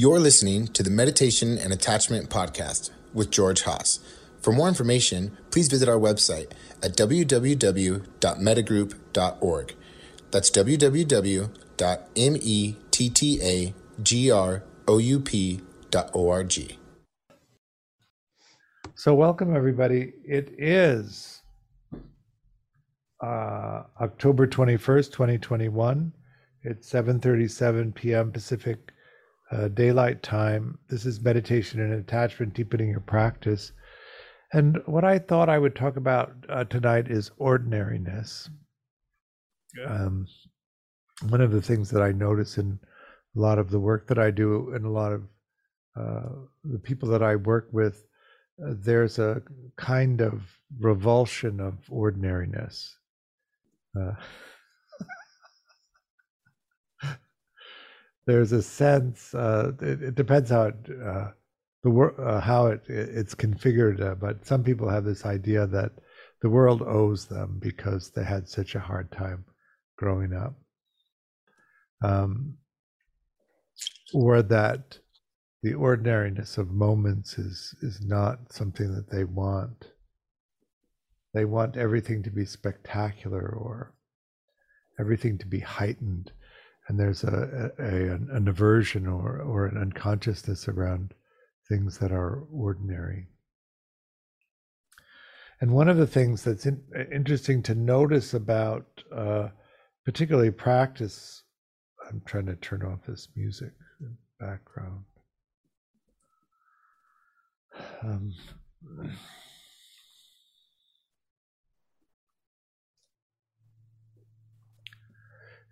You're listening to the Meditation and Attachment Podcast with George Haas. For more information, please visit our website at www.mettagroup.org. That's www.mettagroup.org. So, welcome everybody. It is uh, October 21st, 2021. It's 7:37 p.m. Pacific uh, Daylight Time. This is meditation and attachment, deepening your practice. And what I thought I would talk about uh, tonight is ordinariness. Um, one of the things that I notice in a lot of the work that I do and a lot of uh, the people that I work with, uh, there's a kind of revulsion of ordinariness. Uh, there's a sense. Uh, it, it, depends how it uh, the wor- uh, how it it's configured, uh, but some people have this idea that the world owes them because they had such a hard time growing up, um, or that the ordinariness of moments is is not something that they want. They want everything to be spectacular or everything to be heightened and there's a, a, an aversion or, or an unconsciousness around things that are ordinary. And one of the things that's in, interesting to notice about uh, particularly practice, I'm trying to turn off this music background. Um,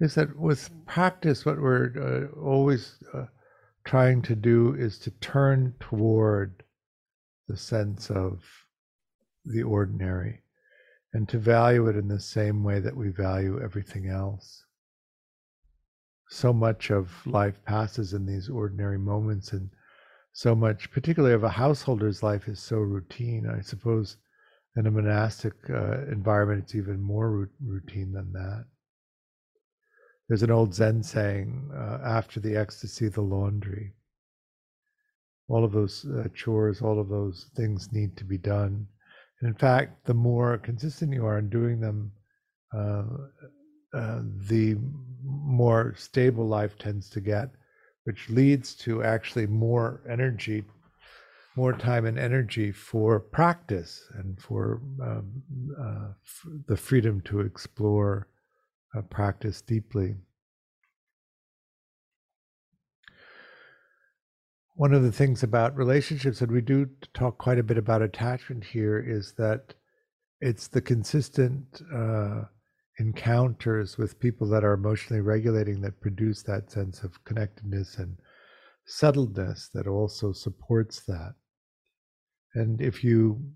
is that with practice, what we're uh, always uh, trying to do is to turn toward the sense of the ordinary and to value it in the same way that we value everything else. So much of life passes in these ordinary moments, and so much, particularly of a householder's life, is so routine. I suppose in a monastic uh, environment, it's even more routine than that. There's an old Zen saying, uh, after the ecstasy, the laundry. All of those uh, chores, all of those things need to be done. And in fact, the more consistent you are in doing them, uh, uh the more stable life tends to get, which leads to actually more energy, more time and energy for practice and for um, uh, the freedom to explore uh, practice deeply. One of the things about relationships, and we do talk quite a bit about attachment here, is that it's the consistent uh, encounters with people that are emotionally regulating that produce that sense of connectedness and settledness that also supports that. And if you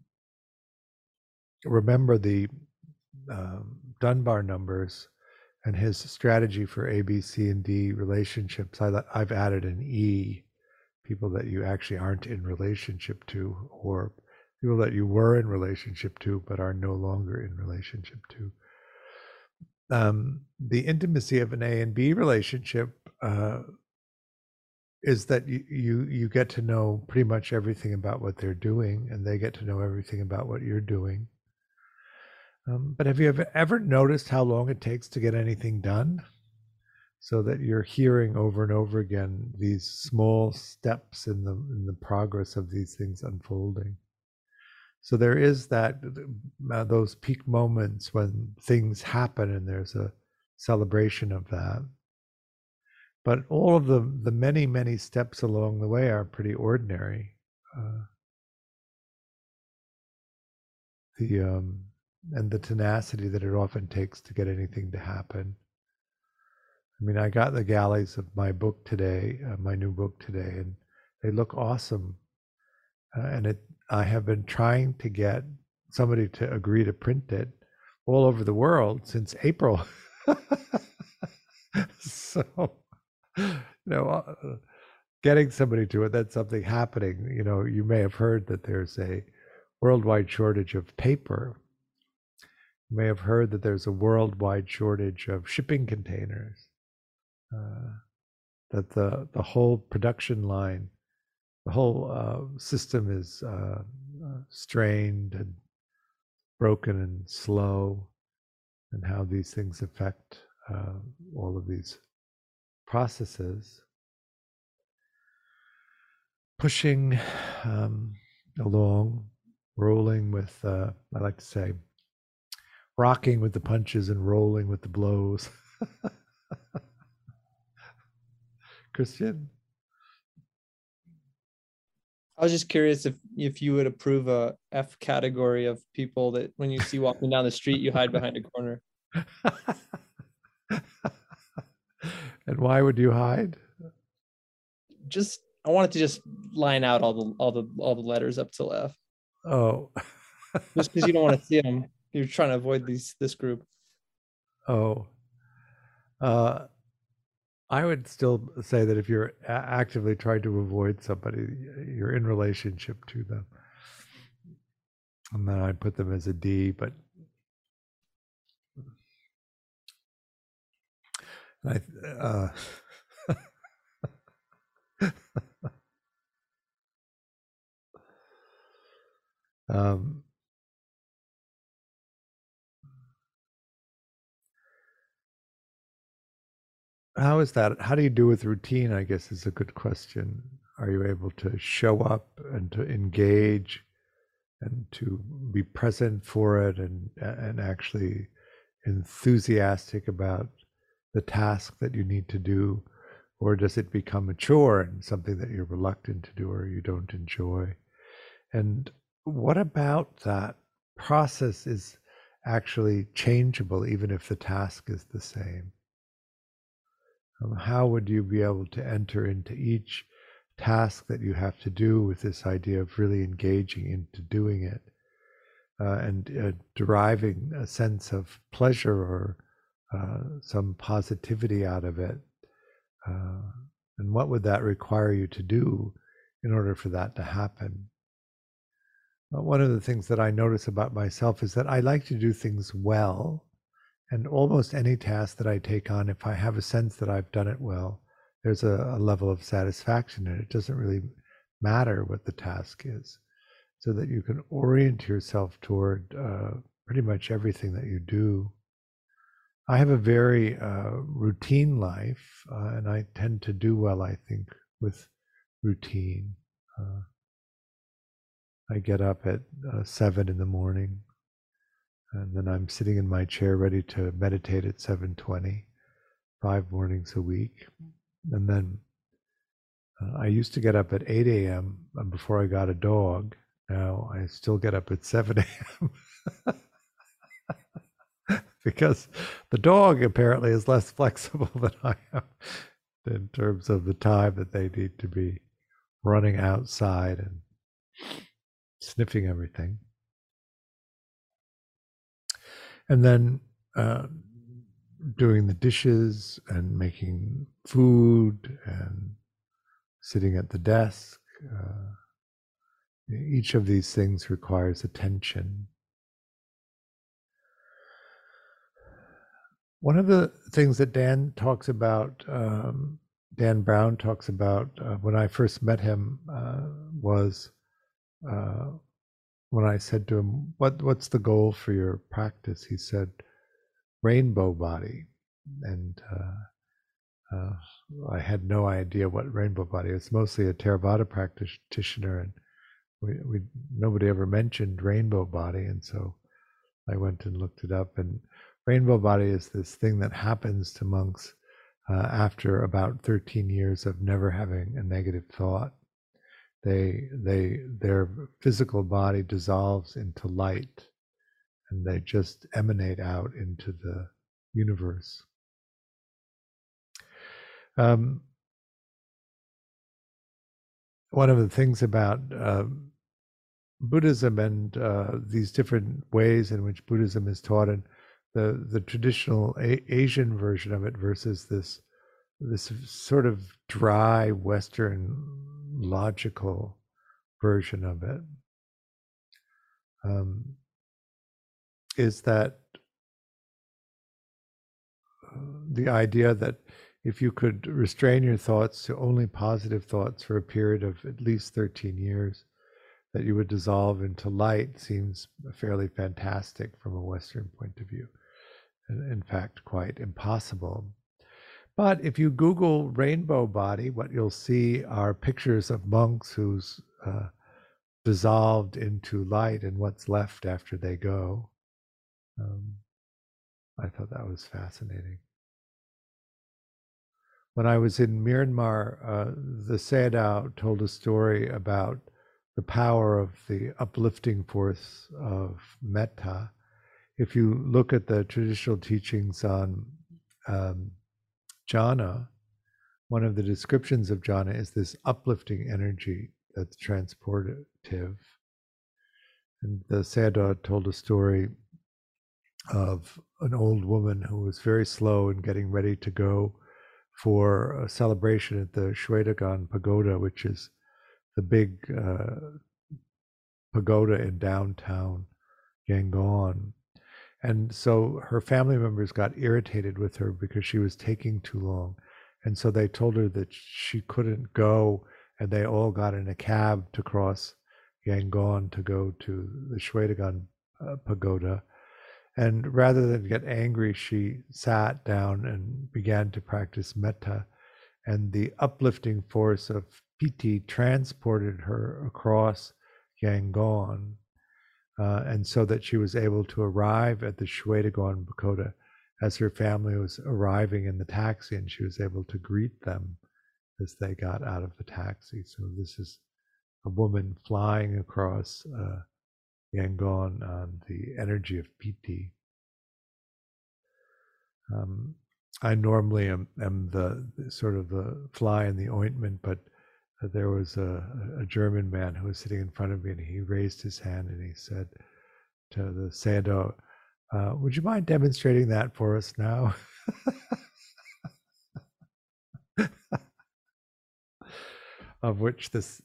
remember the um, Dunbar numbers, and his strategy for A, B, C, and D relationships, I, I've added an E, people that you actually aren't in relationship to, or people that you were in relationship to but are no longer in relationship to. Um, the intimacy of an A and B relationship uh, is that you, you you get to know pretty much everything about what they're doing, and they get to know everything about what you're doing um, but have you ever, noticed how long it takes to get anything done? So that you're hearing over and over again these small steps in the in the progress of these things unfolding. So there is that uh, those peak moments when things happen and there's a celebration of that. But all of the the many many steps along the way are pretty ordinary. Uh, the um, and the tenacity that it often takes to get anything to happen. I mean, I got the galleys of my book today, uh, my new book today, and they look awesome. Uh, and it, I have been trying to get somebody to agree to print it all over the world since April. so, you know, uh, getting somebody to it, that's something happening. You know, you may have heard that there's a worldwide shortage of paper you may have heard that there's a worldwide shortage of shipping containers. Uh, that the the whole production line, the whole uh, system is uh, uh, strained and broken and slow, and how these things affect uh, all of these processes. Pushing um, along, rolling with, uh, I like to say, rocking with the punches and rolling with the blows. Christian? I was just curious if if you would approve a F category of people that when you see walking down the street, you hide behind a corner. and why would you hide? Just I wanted to just line out all the all the all the letters up to F. Oh, just because you don't want to see them, you're trying to avoid these this group. Oh, uh, I would still say that if you're actively trying to avoid somebody, you're in relationship to them. And then I put them as a D, but I, uh, um, how is that? How do you do with routine? I guess is a good question. Are you able to show up and to engage and to be present for it and and actually enthusiastic about the task that you need to do? Or does it become a chore and something that you're reluctant to do or you don't enjoy? And what about that process is actually changeable even if the task is the same? Um, how would you be able to enter into each task that you have to do with this idea of really engaging into doing it uh, and uh, deriving a sense of pleasure or uh, some positivity out of it? Uh, and what would that require you to do in order for that to happen? Uh, one of the things that I notice about myself is that I like to do things well and almost any task that I take on, if I have a sense that I've done it well, there's a, a level of satisfaction and it. doesn't really matter what the task is, so that you can orient yourself toward uh, pretty much everything that you do. I have a very uh, routine life, uh, and I tend to do well, I think, with routine. Uh, I get up at uh, seven in the morning and then I'm sitting in my chair ready to meditate at 7:20, five mornings a week, and then uh, I used to get up at 8 a.m. Before I got a dog. Now I still get up at 7 a.m. because the dog apparently is less flexible than I am in terms of the time that they need to be running outside and sniffing everything and then uh, doing the dishes and making food and sitting at the desk. Uh, each of these things requires attention. One of the things that Dan talks about, um, Dan Brown talks about uh, when I first met him, uh, was uh, when I said to him, "What what's the goal for your practice?" He said, "Rainbow body," and uh, uh, I had no idea what rainbow body. It's mostly a Theravada practitioner, and we, we nobody ever mentioned rainbow body, and so I went and looked it up. And rainbow body is this thing that happens to monks uh, after about 13 years of never having a negative thought they they their physical body dissolves into light and they just emanate out into the universe. Um, one of the things about uh, Buddhism and uh, these different ways in which Buddhism is taught, and the the traditional A- Asian version of it versus this this sort of dry Western logical version of it um, is that uh, the idea that if you could restrain your thoughts to only positive thoughts for a period of at least 13 years, that you would dissolve into light seems fairly fantastic from a Western point of view. And in fact, quite impossible. But if you Google rainbow body, what you'll see are pictures of monks who's uh, dissolved into light and what's left after they go. Um, I thought that was fascinating. When I was in Myanmar, uh, the Sayadaw told a story about the power of the uplifting force of metta. If you look at the traditional teachings on um, jhana, one of the descriptions of jhana is this uplifting energy that's transportive. And the Sayadaw told a story of an old woman who was very slow in getting ready to go for a celebration at the Shwedagon Pagoda, which is the big uh, pagoda in downtown Yangon. And so her family members got irritated with her because she was taking too long. And so they told her that she couldn't go, and they all got in a cab to cross Yangon to go to the Shwedagon uh, pagoda. And rather than get angry, she sat down and began to practice metta. And the uplifting force of piti transported her across Yangon. Uh, and so that she was able to arrive at the Shwedagon Pagoda as her family was arriving in the taxi, and she was able to greet them as they got out of the taxi. So this is a woman flying across uh, Yangon on the energy of piti. Um, I normally am, am the, the, sort of the fly in the ointment, but there was a, a, German man who was sitting in front of me, and he raised his hand and he said to the Sayadaw, uh, "Would you mind demonstrating that for us now?" of which this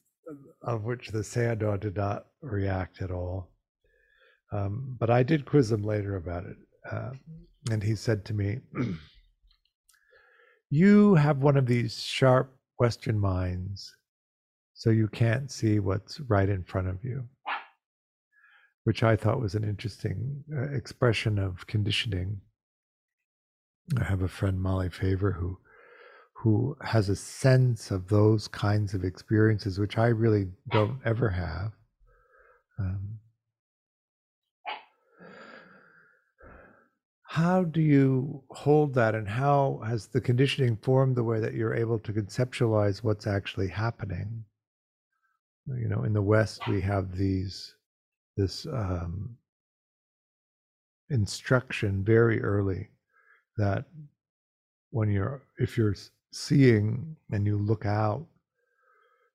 of which the Sayadaw did not react at all. Um, but I did quiz him later about it. Uh, and he said to me, You have one of these sharp Western minds, so you can't see what's right in front of you, which I thought was an interesting uh, expression of conditioning. I have a friend, Molly Favor, who who has a sense of those kinds of experiences, which I really don't ever have. Um, how do you hold that, and how has the conditioning formed the way that you're able to conceptualize what's actually happening? You know, in the West, we have these this um, instruction very early that when you're if you're seeing and you look out,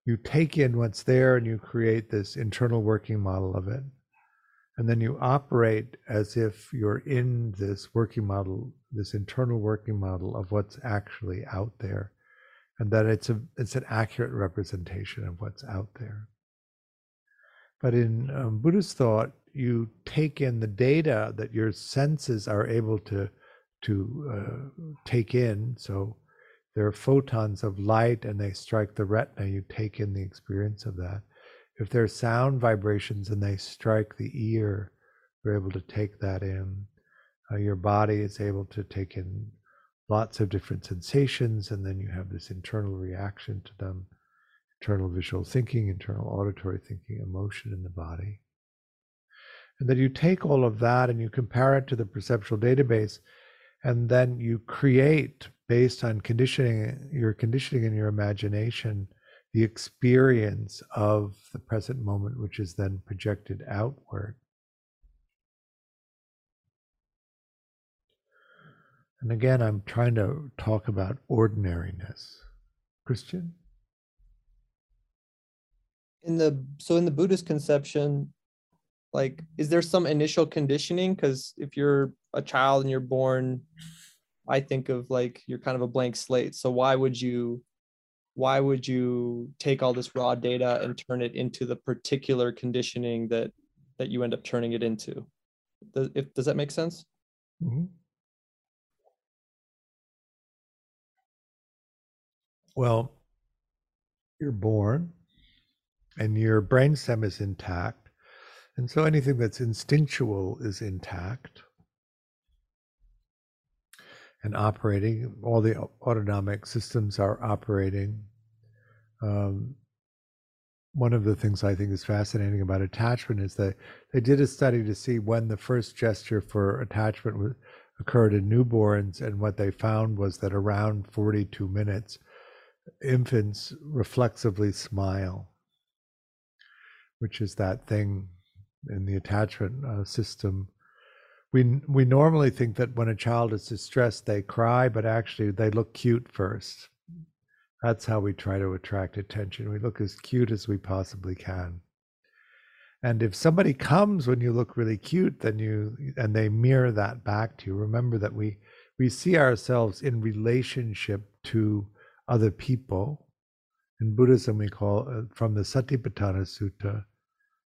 you take in what's there and you create this internal working model of it. And then you operate as if you're in this working model, this internal working model of what's actually out there. And that it's a it's an accurate representation of what's out there. But in um, Buddhist thought, you take in the data that your senses are able to to uh, take in. So there are photons of light and they strike the retina, you take in the experience of that. If there are sound vibrations and they strike the ear, you're able to take that in. Uh, your body is able to take in lots of different sensations, and then you have this internal reaction to them internal visual thinking, internal auditory thinking, emotion in the body. And then you take all of that and you compare it to the perceptual database, and then you create based on conditioning your conditioning in your imagination the experience of the present moment which is then projected outward and again i'm trying to talk about ordinariness christian in the so in the buddhist conception like is there some initial conditioning because if you're a child and you're born I think of like you're kind of a blank slate. So why would you why would you take all this raw data and turn it into the particular conditioning that that you end up turning it into? Does, if, does that make sense? Mm-hmm. Well, you're born and your brainstem is intact. And so anything that's instinctual is intact and operating. All the autonomic systems are operating. Um, one of the things I think is fascinating about attachment is that they did a study to see when the first gesture for attachment occurred in newborns, and what they found was that around 42 minutes, infants reflexively smile, which is that thing in the attachment uh, system. We we normally think that when a child is distressed, they cry, but actually they look cute first. That's how we try to attract attention. We look as cute as we possibly can. And if somebody comes when you look really cute, then you and they mirror that back to you. Remember that we we see ourselves in relationship to other people. In Buddhism, we call uh, from the Satipatthana Sutta,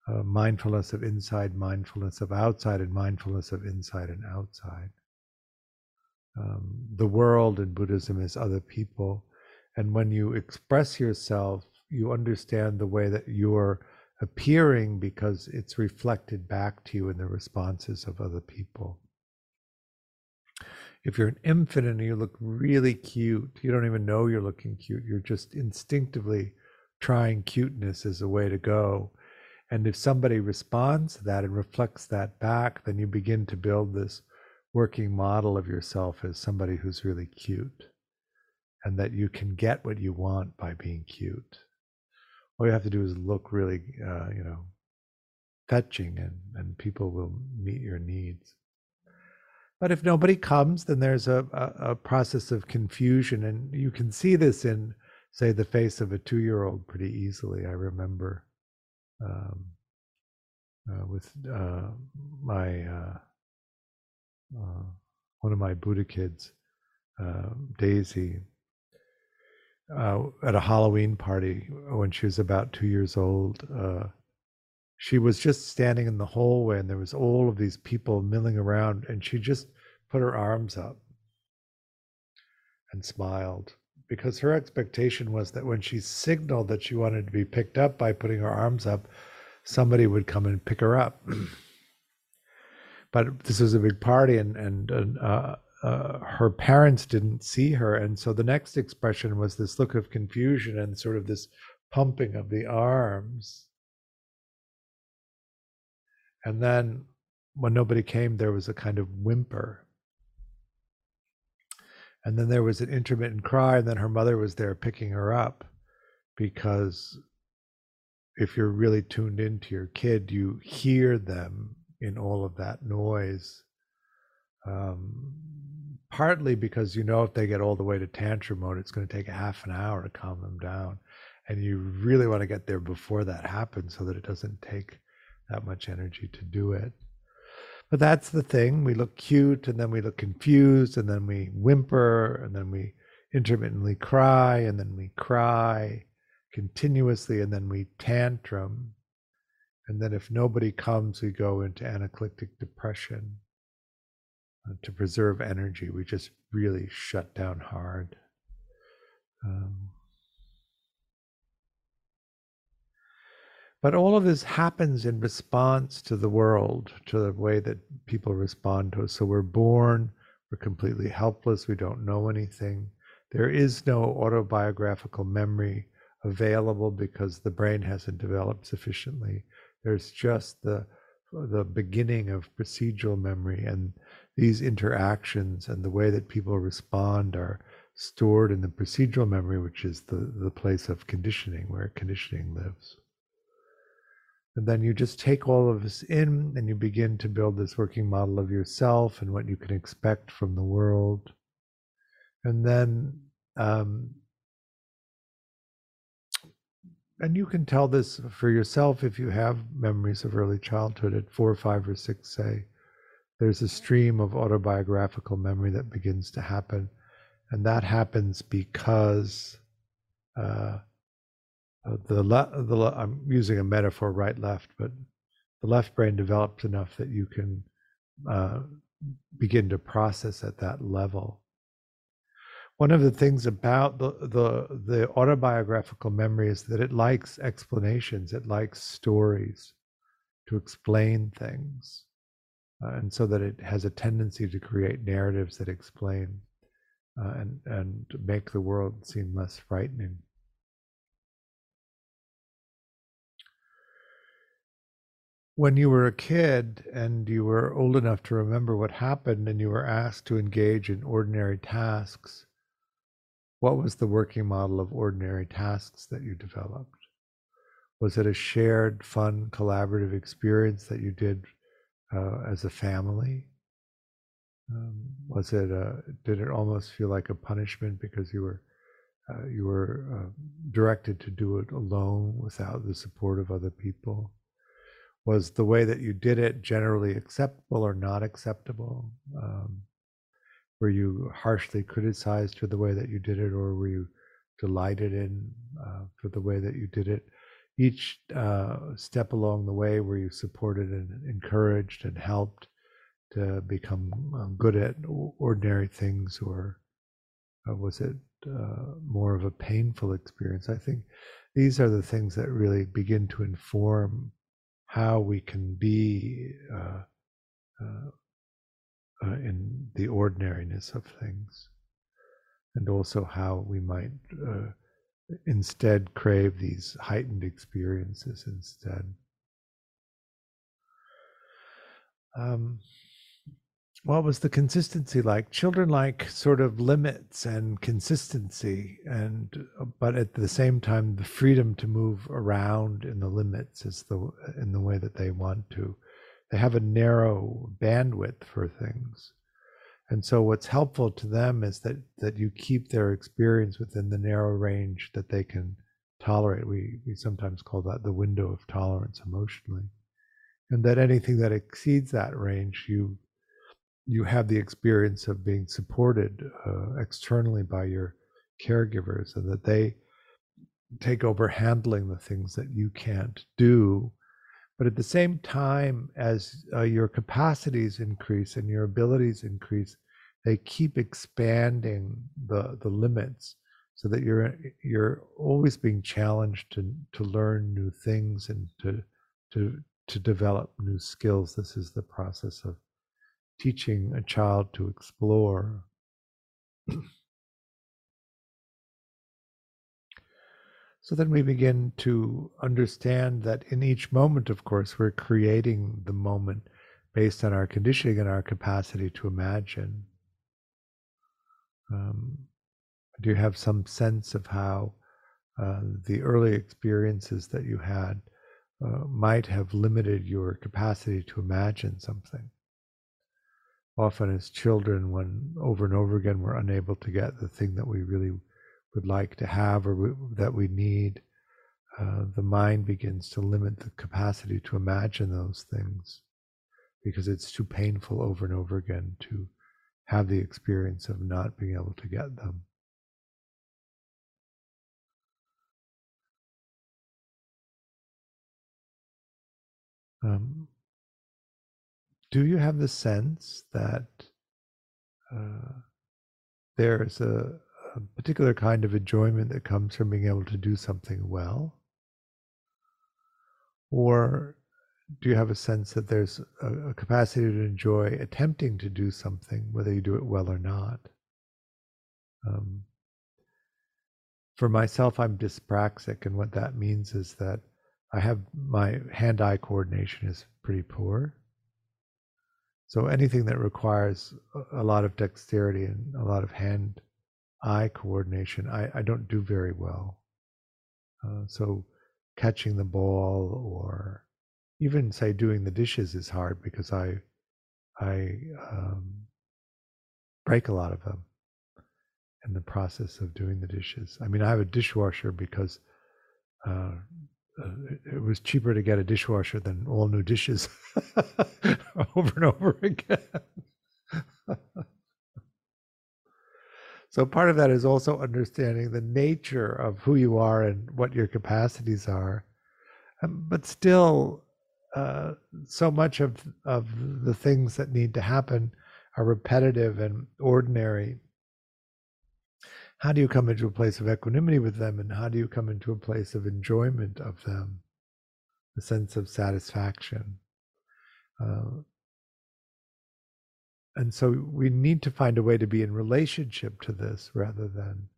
uh, mindfulness of inside, mindfulness of outside, and mindfulness of inside and outside. Um, the world in Buddhism is other people and when you express yourself, you understand the way that you're appearing because it's reflected back to you in the responses of other people. If you're an infant and you look really cute, you don't even know you're looking cute. You're just instinctively trying cuteness as a way to go. And if somebody responds to that and reflects that back, then you begin to build this working model of yourself as somebody who's really cute and that you can get what you want by being cute. All you have to do is look really, uh, you know, fetching, and and people will meet your needs. But if nobody comes, then there's a, a, a process of confusion, and you can see this in, say, the face of a two-year-old pretty easily. I remember um, uh, with uh, my uh, uh, one of my Buddha kids, uh, Daisy uh, at a Halloween party when she was about two years old. She was just standing in the hallway, and there was all of these people milling around, and she just put her arms up and smiled because her expectation was that when she signaled that she wanted to be picked up by putting her arms up, somebody would come and pick her up. but this was a big party, and and, and uh, uh, her parents didn't see her. And so the next expression was this look of confusion and sort of this pumping of the arms. And then when nobody came, there was a kind of whimper. And then there was an intermittent cry, and then her mother was there picking her up because if you're really tuned into your kid, you hear them in all of that noise. Um, partly because you know if they get all the way to tantrum mode, it's going to take a half an hour to calm them down. And you really want to get there before that happens so that it doesn't take that much energy to do it. But that's the thing. We look cute and then we look confused and then we whimper and then we intermittently cry and then we cry continuously and then we tantrum. And then if nobody comes, we go into anaclitic depression. Uh, to preserve energy. We just really shut down hard. Um, but all of this happens in response to the world, to the way that people respond to us. So we're born, we're completely helpless, we don't know anything. There is no autobiographical memory available because the brain hasn't developed sufficiently. There's just the the beginning of procedural memory and these interactions and the way that people respond are stored in the procedural memory, which is the, the place of conditioning, where conditioning lives. And then you just take all of this in and you begin to build this working model of yourself and what you can expect from the world. And then, um, and you can tell this for yourself if you have memories of early childhood at four, five, or six, say there's a stream of autobiographical memory that begins to happen. And that happens because uh, the, le- the le- I'm using a metaphor right left, but the left brain develops enough that you can uh, begin to process at that level. one of the things about the, the the autobiographical memory is that it likes explanations it likes stories to explain things uh, and so that it has a tendency to create narratives that explain uh, and and make the world seem less frightening when you were a kid and you were old enough to remember what happened and you were asked to engage in ordinary tasks what was the working model of ordinary tasks that you developed? Was it a shared, fun, collaborative experience that you did uh, as a family? Um, was it a, did it almost feel like a punishment because you were uh, you were uh, directed to do it alone without the support of other people? Was the way that you did it generally acceptable or not acceptable? Um, were you harshly criticized for the way that you did it, or were you delighted in uh, for the way that you did it? Each uh, step along the way, were you supported and encouraged and helped to become um, good at ordinary things, or uh, was it uh, more of a painful experience? I think these are the things that really begin to inform how we can be uh, uh, uh, in the ordinariness of things, and also how we might uh, instead crave these heightened experiences instead. Um, what was the consistency like? Children like sort of limits and consistency, and uh, but at the same time, the freedom to move around in the limits is the in the way that they want to. They have a narrow bandwidth for things. And so what's helpful to them is that that you keep their experience within the narrow range that they can tolerate. We we sometimes call that the window of tolerance emotionally. And that anything that exceeds that range you you have the experience of being supported uh, externally by your caregivers and that they take over handling the things that you can't do but at the same time, as uh, your capacities increase and your abilities increase, they keep expanding the the limits, so that you're you're always being challenged to to learn new things and to to to develop new skills. This is the process of teaching a child to explore. So then we begin to understand that in each moment, of course, we're creating the moment based on our conditioning and our capacity to imagine. Um, do you have some sense of how uh, the early experiences that you had uh, might have limited your capacity to imagine something? Often, as children, when over and over again we're unable to get the thing that we really would like to have or we, that we need, uh, the mind begins to limit the capacity to imagine those things because it's too painful over and over again to have the experience of not being able to get them. Um, do you have the sense that uh, there is a, a particular kind of enjoyment that comes from being able to do something well? Or do you have a sense that there's a, capacity to enjoy attempting to do something, whether you do it well or not? Um, for myself, I'm dyspraxic, and what that means is that I have my hand eye coordination is pretty poor. So anything that requires a lot of dexterity and a lot of hand eye coordination, I, I don't do very well. Uh, so catching the ball or even say doing the dishes is hard because I I um, break a lot of them in the process of doing the dishes. I mean, I have a dishwasher because uh, it was cheaper to get a dishwasher than all new dishes over and over again. So part of that is also understanding the nature of who you are and what your capacities are. Um, but still, uh, so much of of the things that need to happen are repetitive and ordinary. How do you come into a place of equanimity with them and how do you come into a place of enjoyment of them? A sense of satisfaction. Uh, and so we need to find a way to be in relationship to this rather than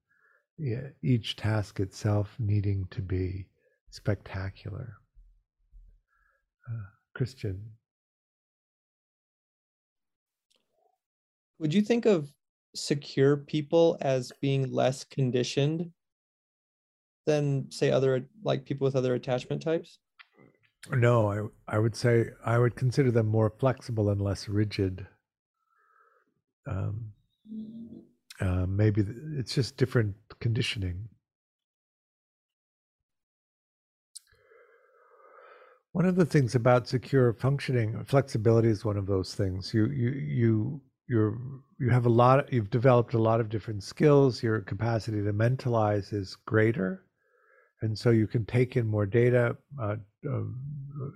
each task itself needing to be spectacular. Uh, christian. Would you think of secure people as being less conditioned than say other like people with other attachment types? No i i would say i would consider them more flexible and less rigid. Um, uh, maybe it's just different conditioning. One of the things about secure functioning flexibility is one of those things. You you you you're you have a lot you've developed a lot of different skills. Your capacity to mentalize is greater. And so you can take in more data uh, uh,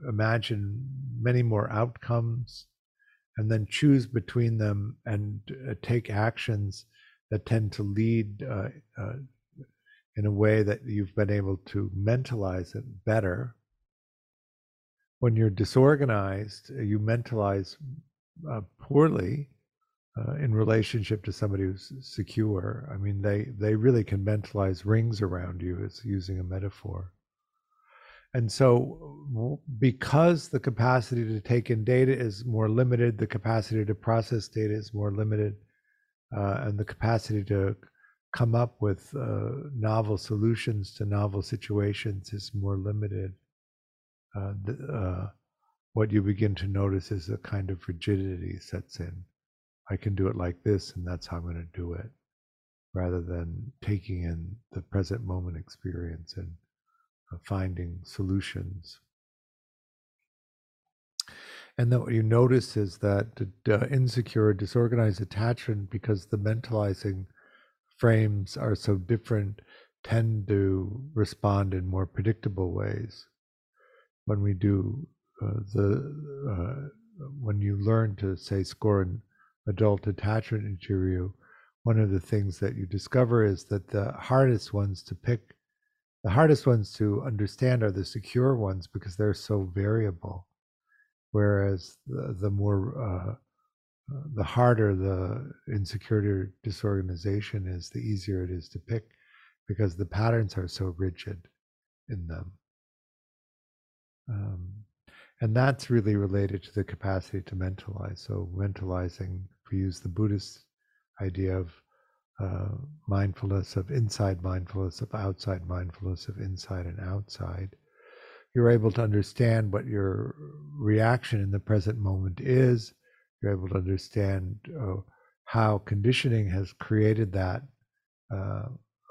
imagine many more outcomes and then choose between them and uh, take actions that tend to lead uh, uh, in a way that you've been able to mentalize it better. When you're disorganized you mentalize uh, poorly uh, in relationship to somebody who's secure. I mean, they they really can mentalize rings around you, It's using a metaphor. And so, because the capacity to take in data is more limited, the capacity to process data is more limited, uh, and the capacity to come up with uh, novel solutions to novel situations is more limited. Uh, the, uh, what you begin to notice is a kind of rigidity sets in. I can do it like this, and that's how I'm going to do it, rather than taking in the present moment experience and uh, finding solutions. And then what you notice is that the insecure, disorganized attachment, because the mentalizing frames are so different, tend to respond in more predictable ways. When we do uh, the, uh, when you learn to say score and adult attachment interview, one of the things that you discover is that the hardest ones to pick, the hardest ones to understand are the secure ones because they're so variable. Whereas the, the more, uh, the harder the insecurity or disorganization is, the easier it is to pick because the patterns are so rigid in them. Um, and that's really related to the capacity to mentalize. So, mentalizing, if we use the Buddhist idea of uh, mindfulness, of inside mindfulness, of outside mindfulness, of inside and outside, you're able to understand what your reaction in the present moment is. You're able to understand uh, how conditioning has created that uh,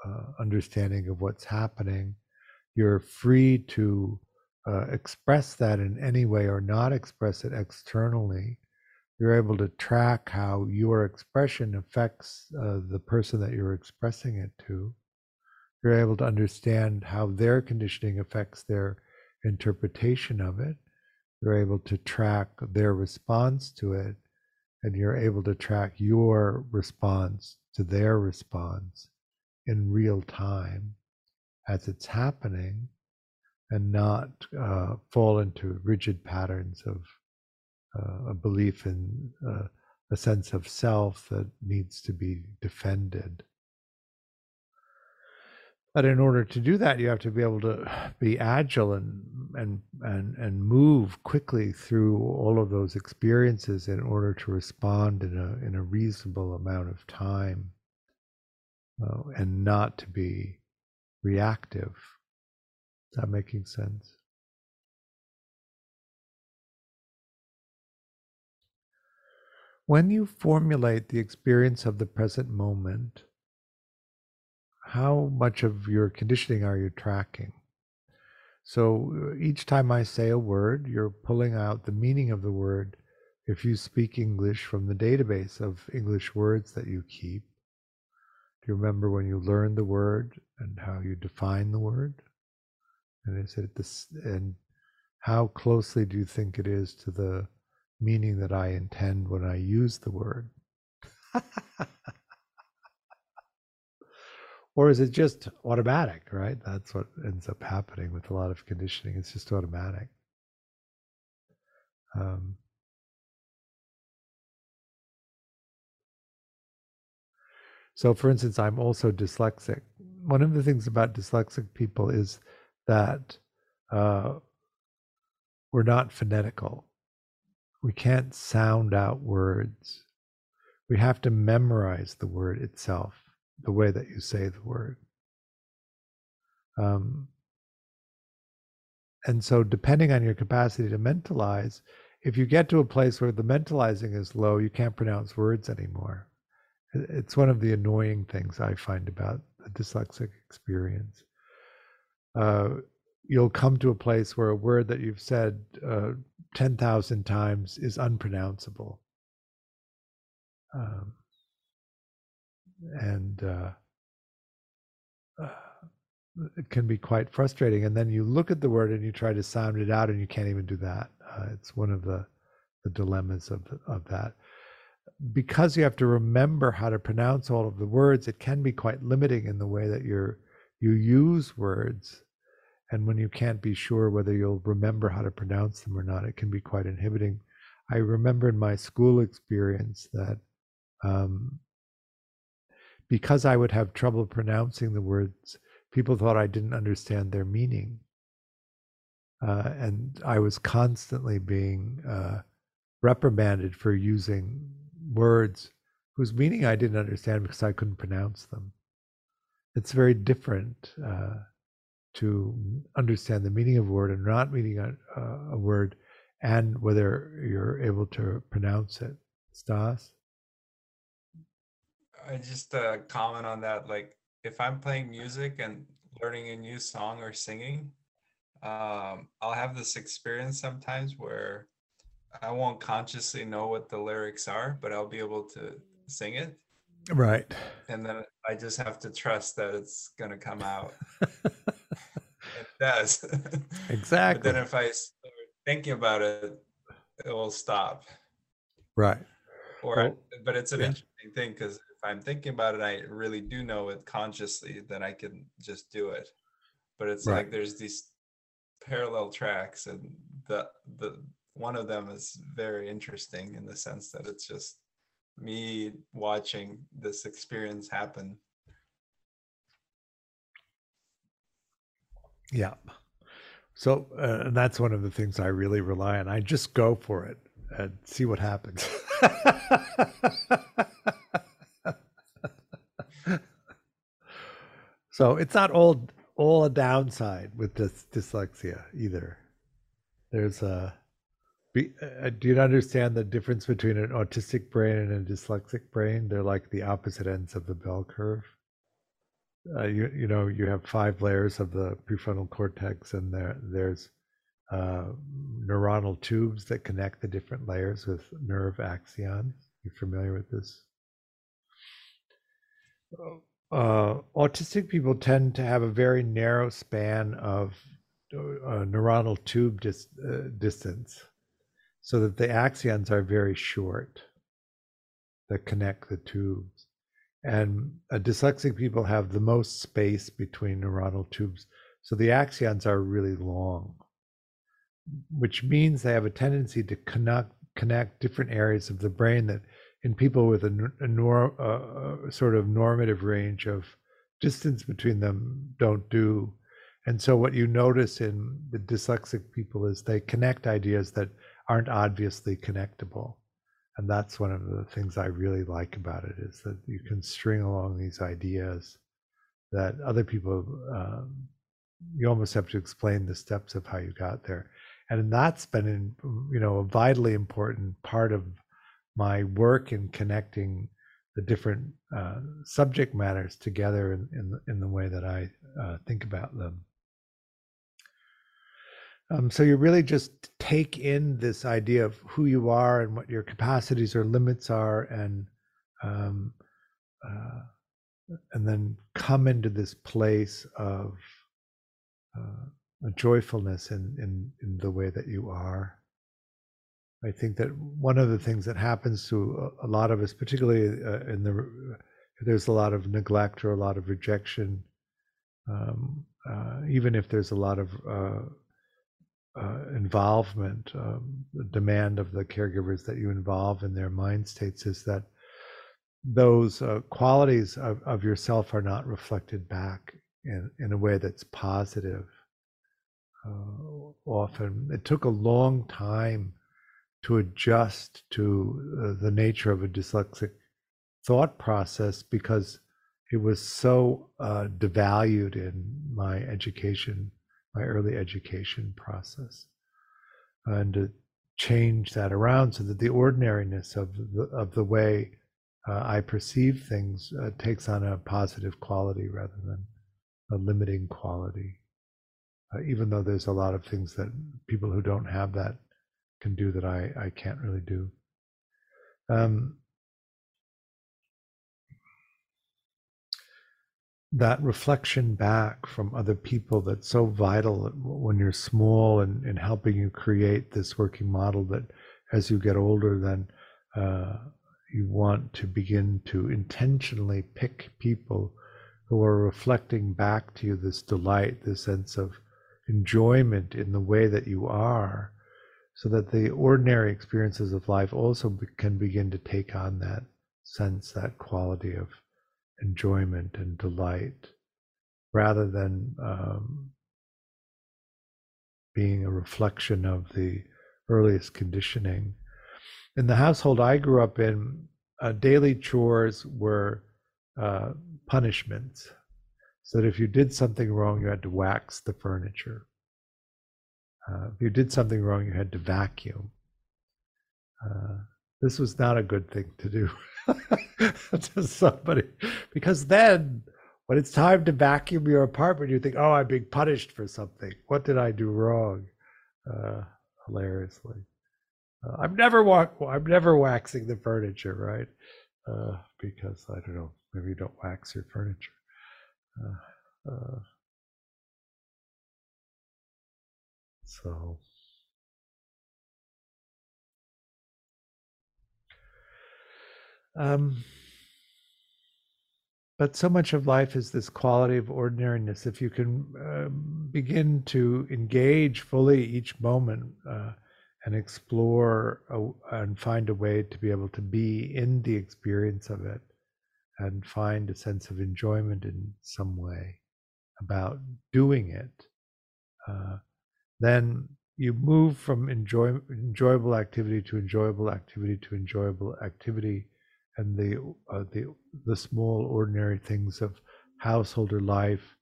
uh understanding of what's happening. You're free to uh, express that in any way or not express it externally, you're able to track how your expression affects uh, the person that you're expressing it to. You're able to understand how their conditioning affects their interpretation of it. You're able to track their response to it, and you're able to track your response to their response in real time as it's happening and not uh, fall into rigid patterns of uh, a belief in uh, a sense of self that needs to be defended. But in order to do that, you have to be able to be agile and and and and move quickly through all of those experiences in order to respond in a in a reasonable amount of time, uh, and not to be reactive that making sense? When you formulate the experience of the present moment, how much of your conditioning are you tracking? So uh, each time I say a word, you're pulling out the meaning of the word. If you speak English from the database of English words that you keep, do you remember when you learned the word and how you define the word? And is it this? And how closely do you think it is to the meaning that I intend when I use the word? or is it just automatic right that's what ends up happening with a lot of conditioning it's just automatic um, so for instance i'm also dyslexic one of the things about dyslexic people is that uh, we're not phonetical we can't sound out words we have to memorize the word itself the way that you say the word. Um, and so, depending on your capacity to mentalize, if you get to a place where the mentalizing is low, you can't pronounce words anymore. It's one of the annoying things I find about the dyslexic experience. Uh, you'll come to a place where a word that you've said uh, 10,000 times is unpronounceable. Um, and uh, uh, it can be quite frustrating. And then you look at the word and you try to sound it out, and you can't even do that. Uh, it's one of the the dilemmas of of that. Because you have to remember how to pronounce all of the words, it can be quite limiting in the way that you're you use words. And when you can't be sure whether you'll remember how to pronounce them or not, it can be quite inhibiting. I remember in my school experience that um, because I would have trouble pronouncing the words, people thought I didn't understand their meaning. Uh, and I was constantly being uh, reprimanded for using words whose meaning I didn't understand because I couldn't pronounce them. It's very different uh, to understand the meaning of a word and not meaning a, a word and whether you're able to pronounce it. Stas? I just uh, comment on that. Like, if I'm playing music and learning a new song or singing, um, I'll have this experience sometimes where I won't consciously know what the lyrics are, but I'll be able to sing it. Right. And then I just have to trust that it's going to come out. it does. Exactly. but then if I start thinking about it, it will stop. Right. Or, well, but it's an yeah. interesting thing because if I'm thinking about it, I really do know it consciously, then I can just do it. But it's right. like there's these parallel tracks, and the the one of them is very interesting in the sense that it's just me watching this experience happen. Yeah. So uh, and that's one of the things I really rely on. I just go for it and see what happens. So it's not all all a downside with this dyslexia either. There's a. Be, uh, do you understand the difference between an autistic brain and a dyslexic brain? They're like the opposite ends of the bell curve. Uh, you you know you have five layers of the prefrontal cortex, and there there's uh, neuronal tubes that connect the different layers with nerve axons. You familiar with this? Oh, uh, autistic people tend to have a very narrow span of uh, neuronal tube dis- uh, distance so that the axons are very short that connect the tubes. And uh, dyslexic people have the most space between neuronal tubes. So the axons are really long, which means they have a tendency to connect, connect different areas of the brain that in people with a, a, sort of normative range of distance between them don't do. And so, what you notice in the dyslexic people is they connect ideas that aren't obviously connectable. And that's one of the things I really like about it is that you can string along these ideas that other people, um, you almost have to explain the steps of how you got there. And that's been, in, you know, a vitally important part of my work in connecting the different uh, subject matters together in, in, in, the way that I uh, think about them. Um, so you really just take in this idea of who you are and what your capacities or limits are, and um, uh, and then come into this place of uh, a joyfulness in, in in the way that you are. I think that one of the things that happens to a lot of us, particularly uh, in the there's a lot of neglect or a lot of rejection, um, uh, even if there's a lot of uh, involvement, um, the demand of the caregivers that you involve in their mind states is that those uh, qualities of, of yourself are not reflected back in, in a way that's positive. Uh, often it took a long time to adjust to uh, the nature of a dyslexic thought process because it was so uh, devalued in my education, my early education process, and to change that around so that the ordinariness of the, of the way uh, I perceive things uh, takes on a positive quality rather than a limiting quality. Uh, even though there's a lot of things that people who don't have that can do that I, I can't really do. Um, that reflection back from other people that's so vital when you're small and, and helping you create this working model that as you get older then uh, you want to begin to intentionally pick people who are reflecting back to you this delight this sense of enjoyment in the way that you are so that the ordinary experiences of life also can begin to take on that sense that quality of enjoyment and delight rather than um, being a reflection of the earliest conditioning. In the household I grew up in, uh, daily chores were uh, punishments. So that if you did something wrong, you had to wax the furniture. Uh, if you did something wrong, you had to vacuum. Uh, this was not a good thing to do to somebody. Because then when it's time to vacuum your apartment you think oh i'm being punished for something. What did i do wrong? Uh, hilariously. Uh, i'm never wa- i'm never waxing the furniture right? Uh, because i don't know maybe you don't wax your furniture. Uh, uh, so Um, but so much of life is this quality of ordinariness. If you can uh, begin to engage fully each moment uh, and explore a, and find a way to be able to be in the experience of it and find a sense of enjoyment in some way about doing it, uh, then you move from enjoy, enjoyable activity to enjoyable activity to enjoyable activity and the uh, the the small ordinary things of householder life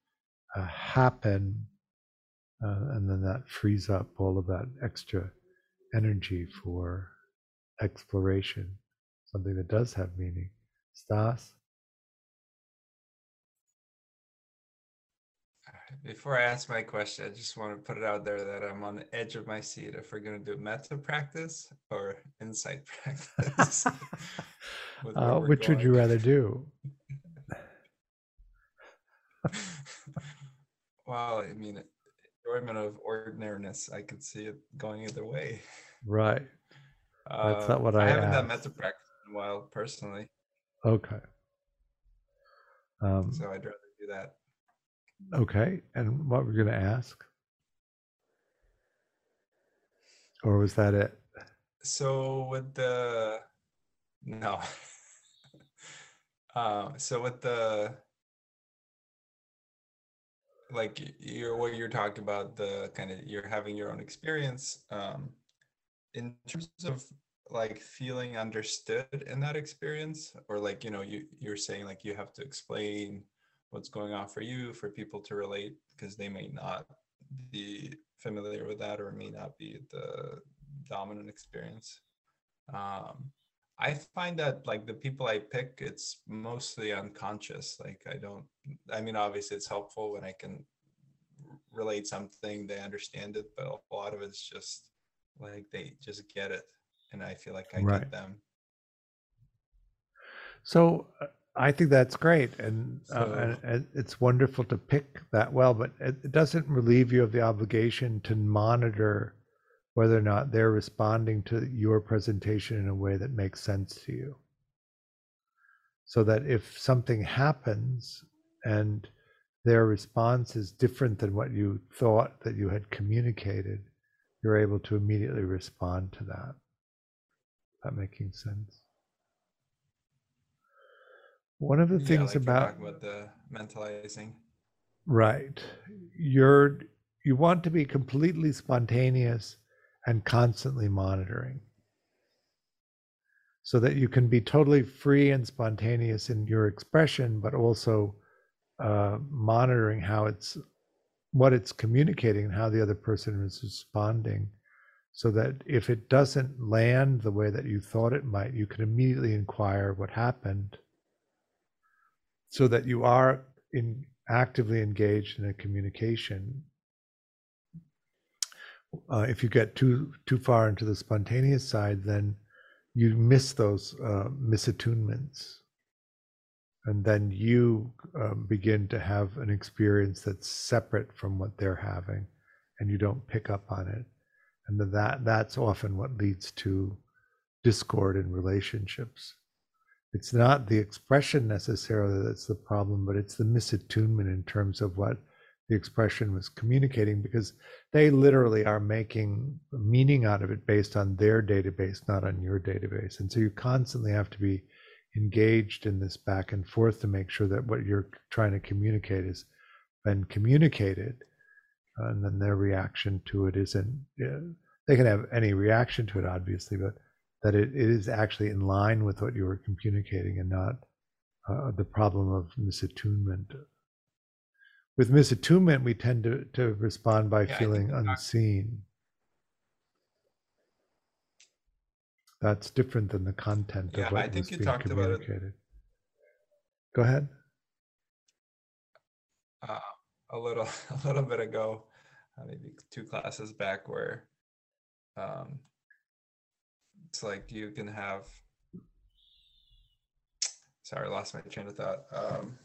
uh, happen, uh, and then that frees up all of that extra energy for exploration, something that does have meaning. Stas. Before I ask my question, I just want to put it out there that I'm on the edge of my seat if we're going to do metta practice or insight practice. uh, which going. would you rather do? well, I mean, enjoyment of ordinariness, I could see it going either way. Right. That's not what I, I haven't asked. done metta practice in a while personally. Okay. Um, so I'd rather do that. Okay. And what were you going to ask? Or was that it? So with the no. uh, so with the like you're what you're talking about the kind of you're having your own experience um in terms of like feeling understood in that experience or like you know you you're saying like you have to explain what's going on for you for people to relate because they may not be familiar with that or may not be the dominant experience um I find that like the people I pick, it's mostly unconscious. Like I don't, I mean, obviously it's helpful when I can relate something, they understand it, but a lot of it's just like they just get it. And I feel like I right. get them. So uh, I think that's great. And, uh, so, uh, and, it's wonderful to pick that well, but it, it doesn't relieve you of the obligation to monitor whether or not they're responding to your presentation in a way that makes sense to you. so that if something happens and their response is different than what you thought that you had communicated, you're able to immediately respond to that. That making sense? One of the Yeah, things like about about the mentalizing. Right. You're you want to be completely spontaneous and constantly monitoring. So that you can be totally free and spontaneous in your expression, but also uh, monitoring how it's what it's communicating and how the other person is responding. So that if it doesn't land the way that you thought it might, you can immediately inquire what happened so that you are in actively engaged in a communication. Uh, if you get too too far into the spontaneous side, then you miss those uh, misattunements, and then you um, begin to have an experience that's separate from what they're having, and you don't pick up on it, and that that's often what leads to discord in relationships it's not the expression necessarily that's the problem, but it's the misattunement in terms of what the expression was communicating because they literally are making meaning out of it based on their database, not on your database. And so you constantly have to be engaged in this back and forth to make sure that what you're trying to communicate has been communicated. Uh, and then their reaction to it isn't, they can have any reaction to it, obviously, but that it, it is actually in line with what you were communicating and not uh, the problem of misattunement. With misattunement, we tend to, to respond by Yeah, feeling unseen. That's different than the content Yeah, of what I think was you being talked about it. communicated. Go ahead. uh, a little a little bit ago, uh, maybe two classes back, where um, it's like you can have. Sorry, I lost my train of thought. Um,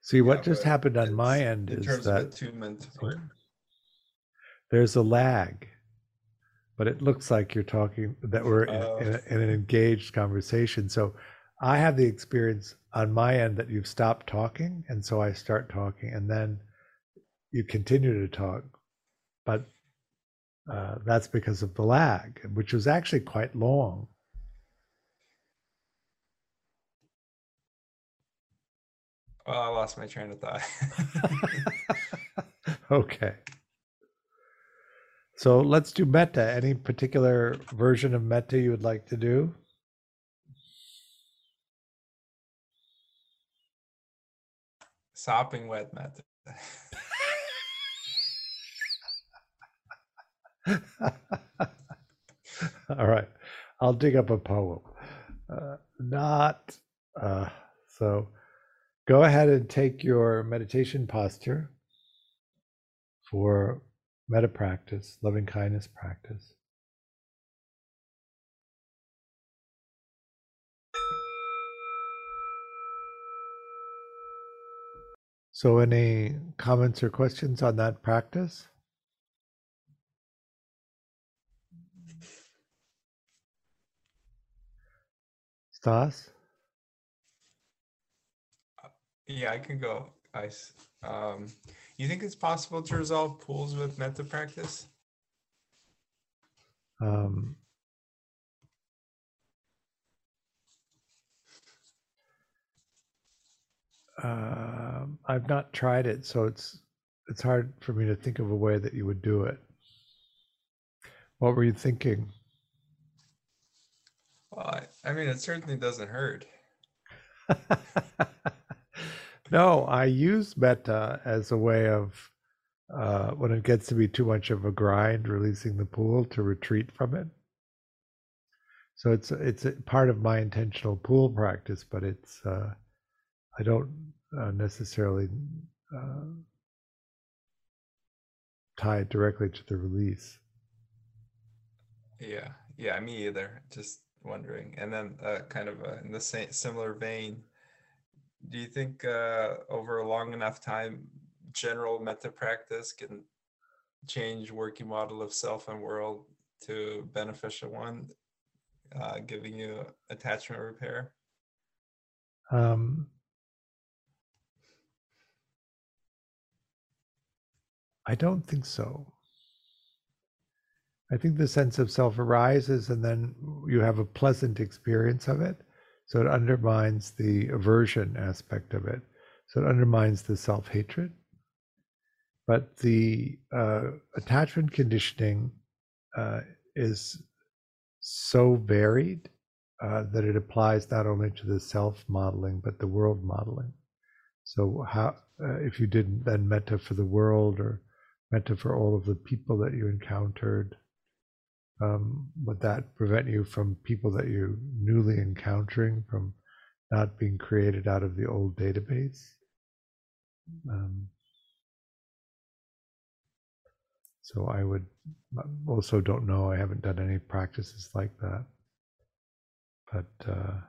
See, what yeah, just happened on my end in is terms that of attunement. there's a lag, but it looks like you're talking that we're in, Oh. in, a, in an engaged conversation. So I have the experience on my end that you've stopped talking, and so I start talking, and then you continue to talk, but uh, that's because of the lag, which was actually quite long. Well, I lost my train of thought. okay. So let's do metta. Any particular version of metta you would like to do? Sopping wet method. All right. I'll dig up a poem. Uh, not uh, so. Go ahead and take your meditation posture for metta practice, loving kindness practice. So, any comments or questions on that practice? Stas? Yeah, I can go. I. s- Um, you think it's possible to resolve pools with metta practice? Um, um, I've not tried it, so it's it's hard for me to think of a way that you would do it. What were you thinking? Well, I, I mean, it certainly doesn't hurt. no, I use metta as a way of uh, when it gets to be too much of a grind, releasing the pool to retreat from it. So it's it's a part of my intentional pool practice, but it's uh, I don't uh, necessarily uh, tie it directly to the release. Yeah, yeah, me either. Just wondering. And then, uh, kind of uh, in the same similar vein, do you think uh, over a long enough time, general metta practice can change working model of self and world to beneficial one uh, giving you attachment repair? Um, I don't think so. I think the sense of self arises and then you have a pleasant experience of it. So it undermines the aversion aspect of it. So it undermines the self hatred. But the uh, attachment conditioning uh, is so varied uh, that it applies not only to the self modeling, but the world modeling. So, how, uh, if you didn't then metta for the world or metta for all of the people that you encountered, um, would that prevent you from people that you're newly encountering from not being created out of the old database? Um, so I would also don't know. I haven't done any practices like that, but uh,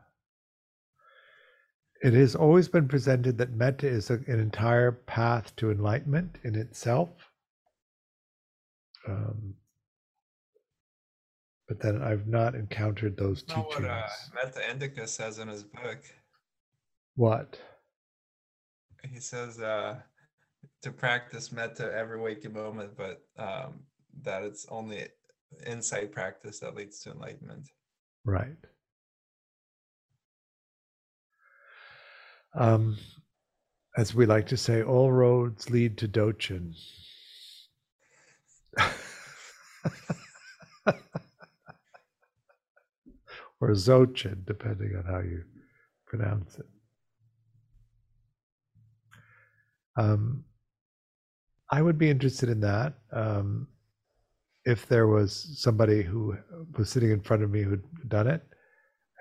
it has always been presented that metta is an entire path to enlightenment in itself. Um, but then I've not encountered those Not teachings. what uh, Metta Indica says in his book. What? He says uh, to practice metta every waking moment, but um, that it's only insight practice that leads to enlightenment. Right. Um, as we like to say, all roads lead to Dochin. or Zochin, depending on how you pronounce it. Um, I would be interested in that. Um, if there was somebody who was sitting in front of me who'd done it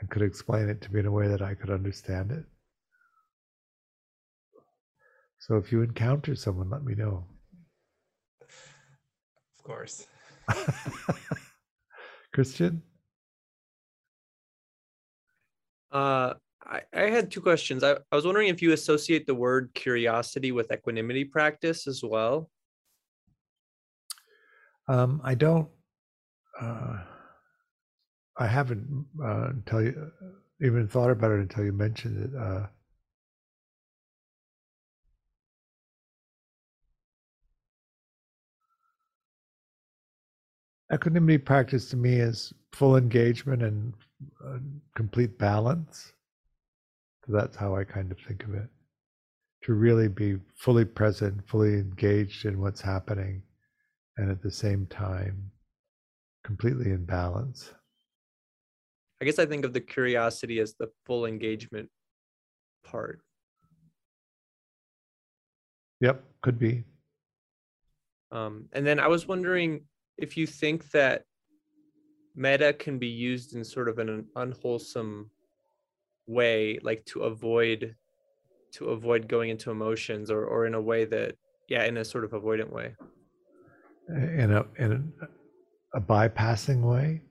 and could explain it to me in a way that I could understand it. So if you encounter someone, let me know. Of course. Christian? Uh, I, I had two questions. I, I was wondering if you associate the word curiosity with equanimity practice as well. Um, I don't. Uh, I haven't uh, until you even thought about it until you mentioned it. Uh, equanimity practice to me is full engagement and uh, complete balance. So that's how I kind of think of it. To really be fully present, fully engaged in what's happening, and at the same time, completely in balance. I guess I think of the curiosity as the full engagement part. Yep, could be. Um, and then I was wondering if you think that metta can be used in sort of an unwholesome way, like to avoid to avoid going into emotions or or in a way that yeah, in a sort of avoidant way. In a in a, a bypassing way.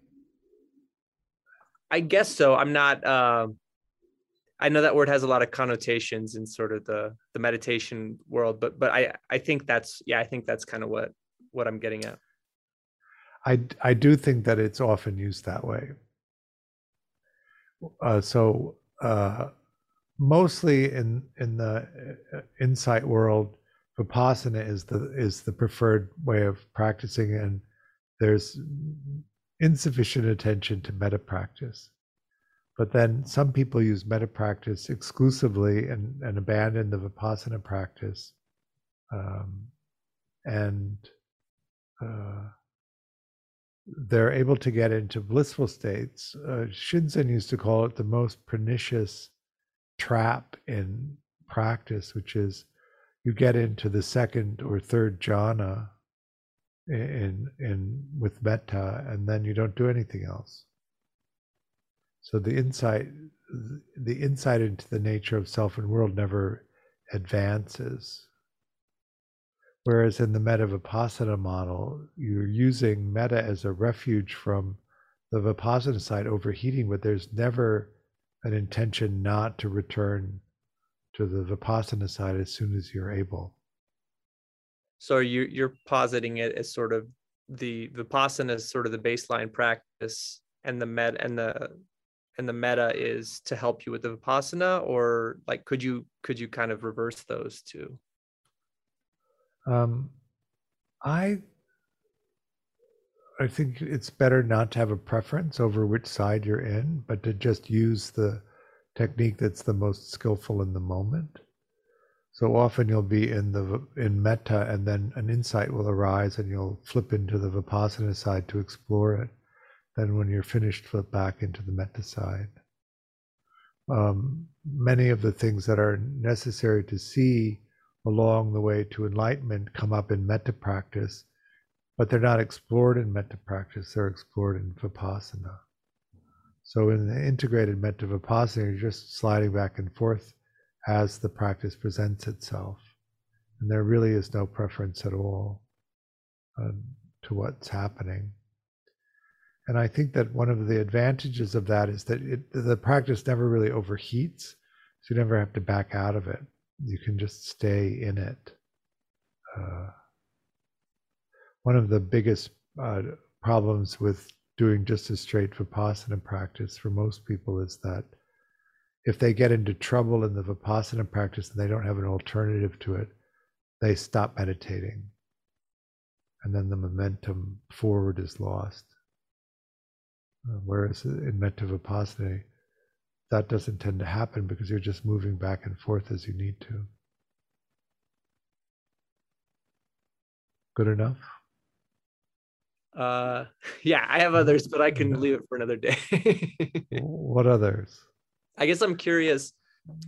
I guess so. I'm not. Uh, I know that word has a lot of connotations in sort of the the meditation world, but but I I think that's yeah I think that's kind of what what I'm getting at. I I do think that it's often used that way. Uh, so uh, mostly in in the uh, insight world, vipassana is the is the preferred way of practicing, and there's insufficient attention to metta practice. But then some people use metta practice exclusively and, and abandon the vipassana practice. Um, and uh, they're able to get into blissful states. Uh, Shinzen used to call it the most pernicious trap in practice, which is you get into the second or third jhana in in with metta, and then you don't do anything else. So the insight, the insight into the nature of self and world never advances. Whereas in the metta vipassana model, you're using metta as a refuge from the vipassana side overheating, but there's never an intention not to return to the vipassana side as soon as you're able. So you you're positing it as sort of the vipassana is sort of the baseline practice, and the med and the and the metta is to help you with the vipassana or like could you could you kind of reverse those two um i i think it's better not to have a preference over which side you're in but to just use the technique that's the most skillful in the moment so often you'll be in the in metta and then an insight will arise and you'll flip into the vipassana side to explore it then when you're finished, flip back into the metta side. Um, many of the things that are necessary to see along the way to enlightenment come up in metta practice, but they're not explored in metta practice, they're explored in vipassana. So in the integrated metta vipassana, you're just sliding back and forth as the practice presents itself. And there really is no preference at all um, to what's happening. And I think that one of the advantages of that is that it, the practice never really overheats. So you never have to back out of it. You can just stay in it. Uh, one of the biggest uh, problems with doing just a straight vipassana practice for most people is that if they get into trouble in the vipassana practice and they don't have an alternative to it, they stop meditating. And then the momentum forward is lost. Uh, whereas in metta vipassana, that doesn't tend to happen because you're just moving back and forth as you need to. Good enough? Uh, yeah, I have others, but I can leave it for another day. what others? I guess I'm curious.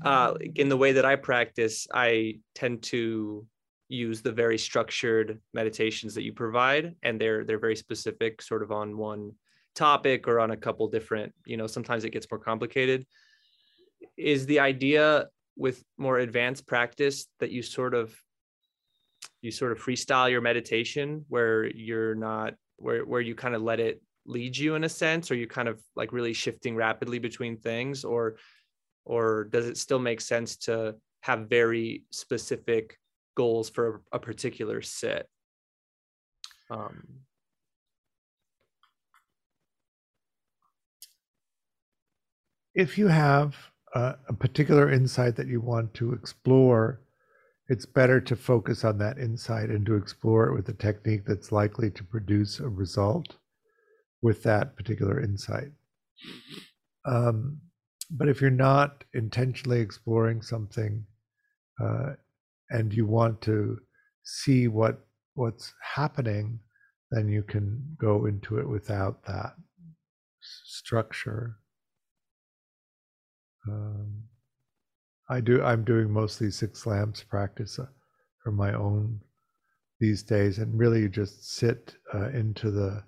Uh, in the way that I practice, I tend to use the very structured meditations that you provide, and they're they're very specific, sort of on one topic or on a couple different you know sometimes it gets more complicated is the idea with more advanced practice that you sort of you sort of freestyle your meditation where you're not where where you kind of let it lead you in a sense or you kind of like really shifting rapidly between things or or does it still make sense to have very specific goals for a particular sit? Um if you have a, a particular insight that you want to explore, it's better to focus on that insight and to explore it with a technique that's likely to produce a result with that particular insight. Um, but if you're not intentionally exploring something uh, and you want to see what what's happening, then you can go into it without that structure. Um, I do. I'm doing mostly six lamps practice uh, for my own these days, and really just sit uh, into the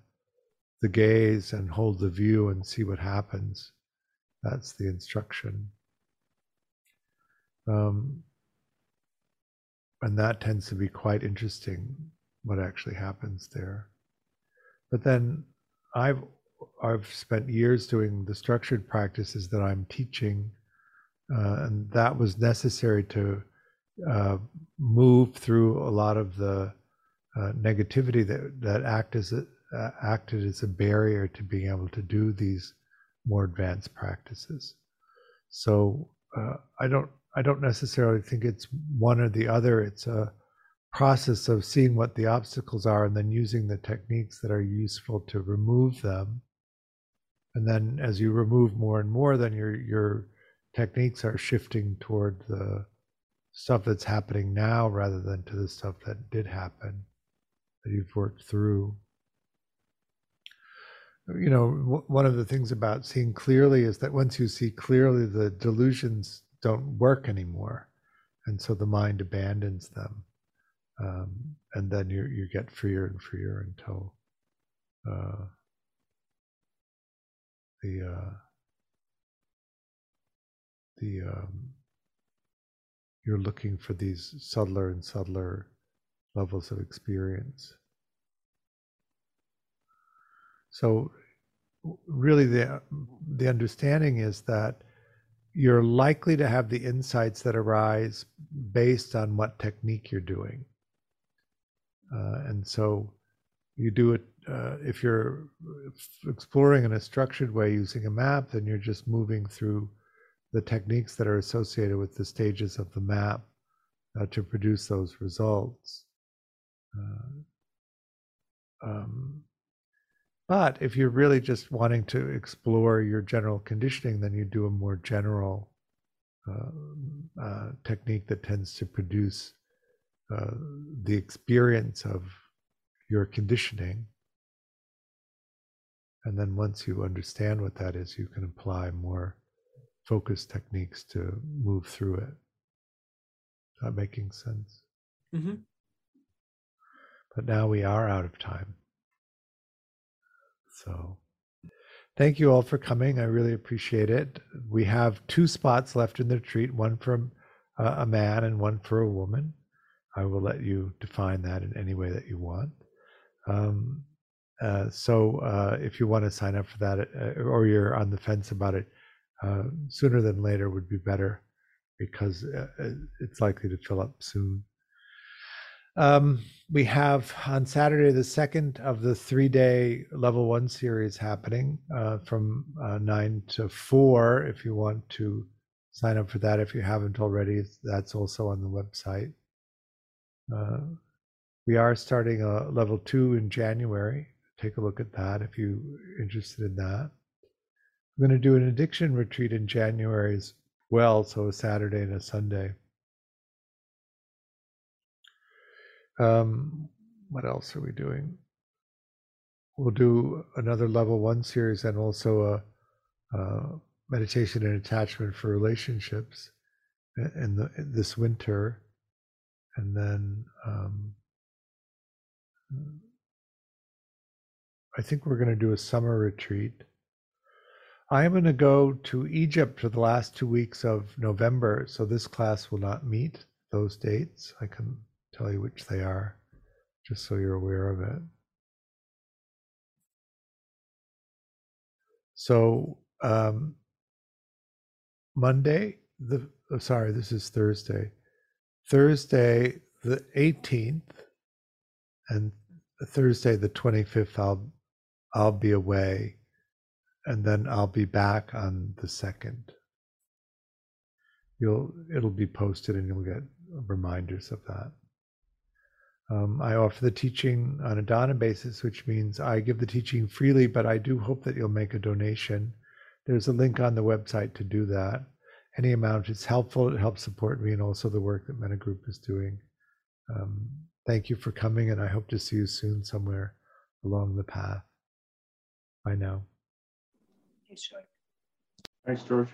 the gaze and hold the view and see what happens. That's the instruction. Um, and that tends to be quite interesting what actually happens there. But then I've I've spent years doing the structured practices that I'm teaching, uh, and that was necessary to uh, move through a lot of the uh, negativity that that act as a, uh, acted as a barrier to being able to do these more advanced practices. So uh, I don't I don't necessarily think it's one or the other. It's a process of seeing what the obstacles are and then using the techniques that are useful to remove them and then as you remove more and more then your your techniques are shifting toward the stuff that's happening now rather than to the stuff that did happen that you've worked through. You know w- one of the things about seeing clearly is that once you see clearly the delusions don't work anymore. And so the mind abandons them um, and then you you get freer and freer until uh, the uh, the um, you're looking for these subtler and subtler levels of experience. So, really, the the understanding is that you're likely to have the insights that arise based on what technique you're doing, uh, and so you do it uh, if you're exploring in a structured way using a map, then you're just moving through the techniques that are associated with the stages of the map uh, to produce those results. Uh, um, but if you're really just wanting to explore your general conditioning, then you do a more general uh, uh, technique that tends to produce uh, the experience of your conditioning. And then once you understand what that is, you can apply more focused techniques to move through it. Is that making sense? Mm-hmm. But now we are out of time. So thank you all for coming. I really appreciate it. We have two spots left in the retreat one for a man and one for a woman. I will let you define that in any way that you want. Um, uh, so uh, if you want to sign up for that uh, or you're on the fence about it, uh, sooner than later would be better because uh, uh, it's likely to fill up soon. Um, we have on Saturday the second of the three-day level one series happening from nine to four. If you want to sign up for that, if you haven't already, that's also on the website. We are starting a level two in January. Take a look at that if you're interested in that. I'm going to do an addiction retreat in January as well, so a Saturday and a Sunday. Um, what else are we doing? We'll do another level one series and also a, a meditation and attachment for relationships in the in this winter, and then um, I think we're going to do a summer retreat. I'm going to go to Egypt for the last two weeks of November, so this class will not meet those dates. I can tell you which they are, just so you're aware of it. So, um, Monday, the oh, sorry, this is Thursday. Thursday, the 18th, and Thursday the 25th I'll I'll be away and then I'll be back on the 2nd. You'll it'll be posted and you'll get reminders of that. Um, I offer the teaching on a dana basis, which means I give the teaching freely, but I do hope that you'll make a donation. There's a link on the website to do that. Any amount is helpful. It helps support me and also the work that Metta Group is doing. Um, Thank you for coming, and I hope to see you soon somewhere along the path. Bye now. Thanks, George. Thanks, George.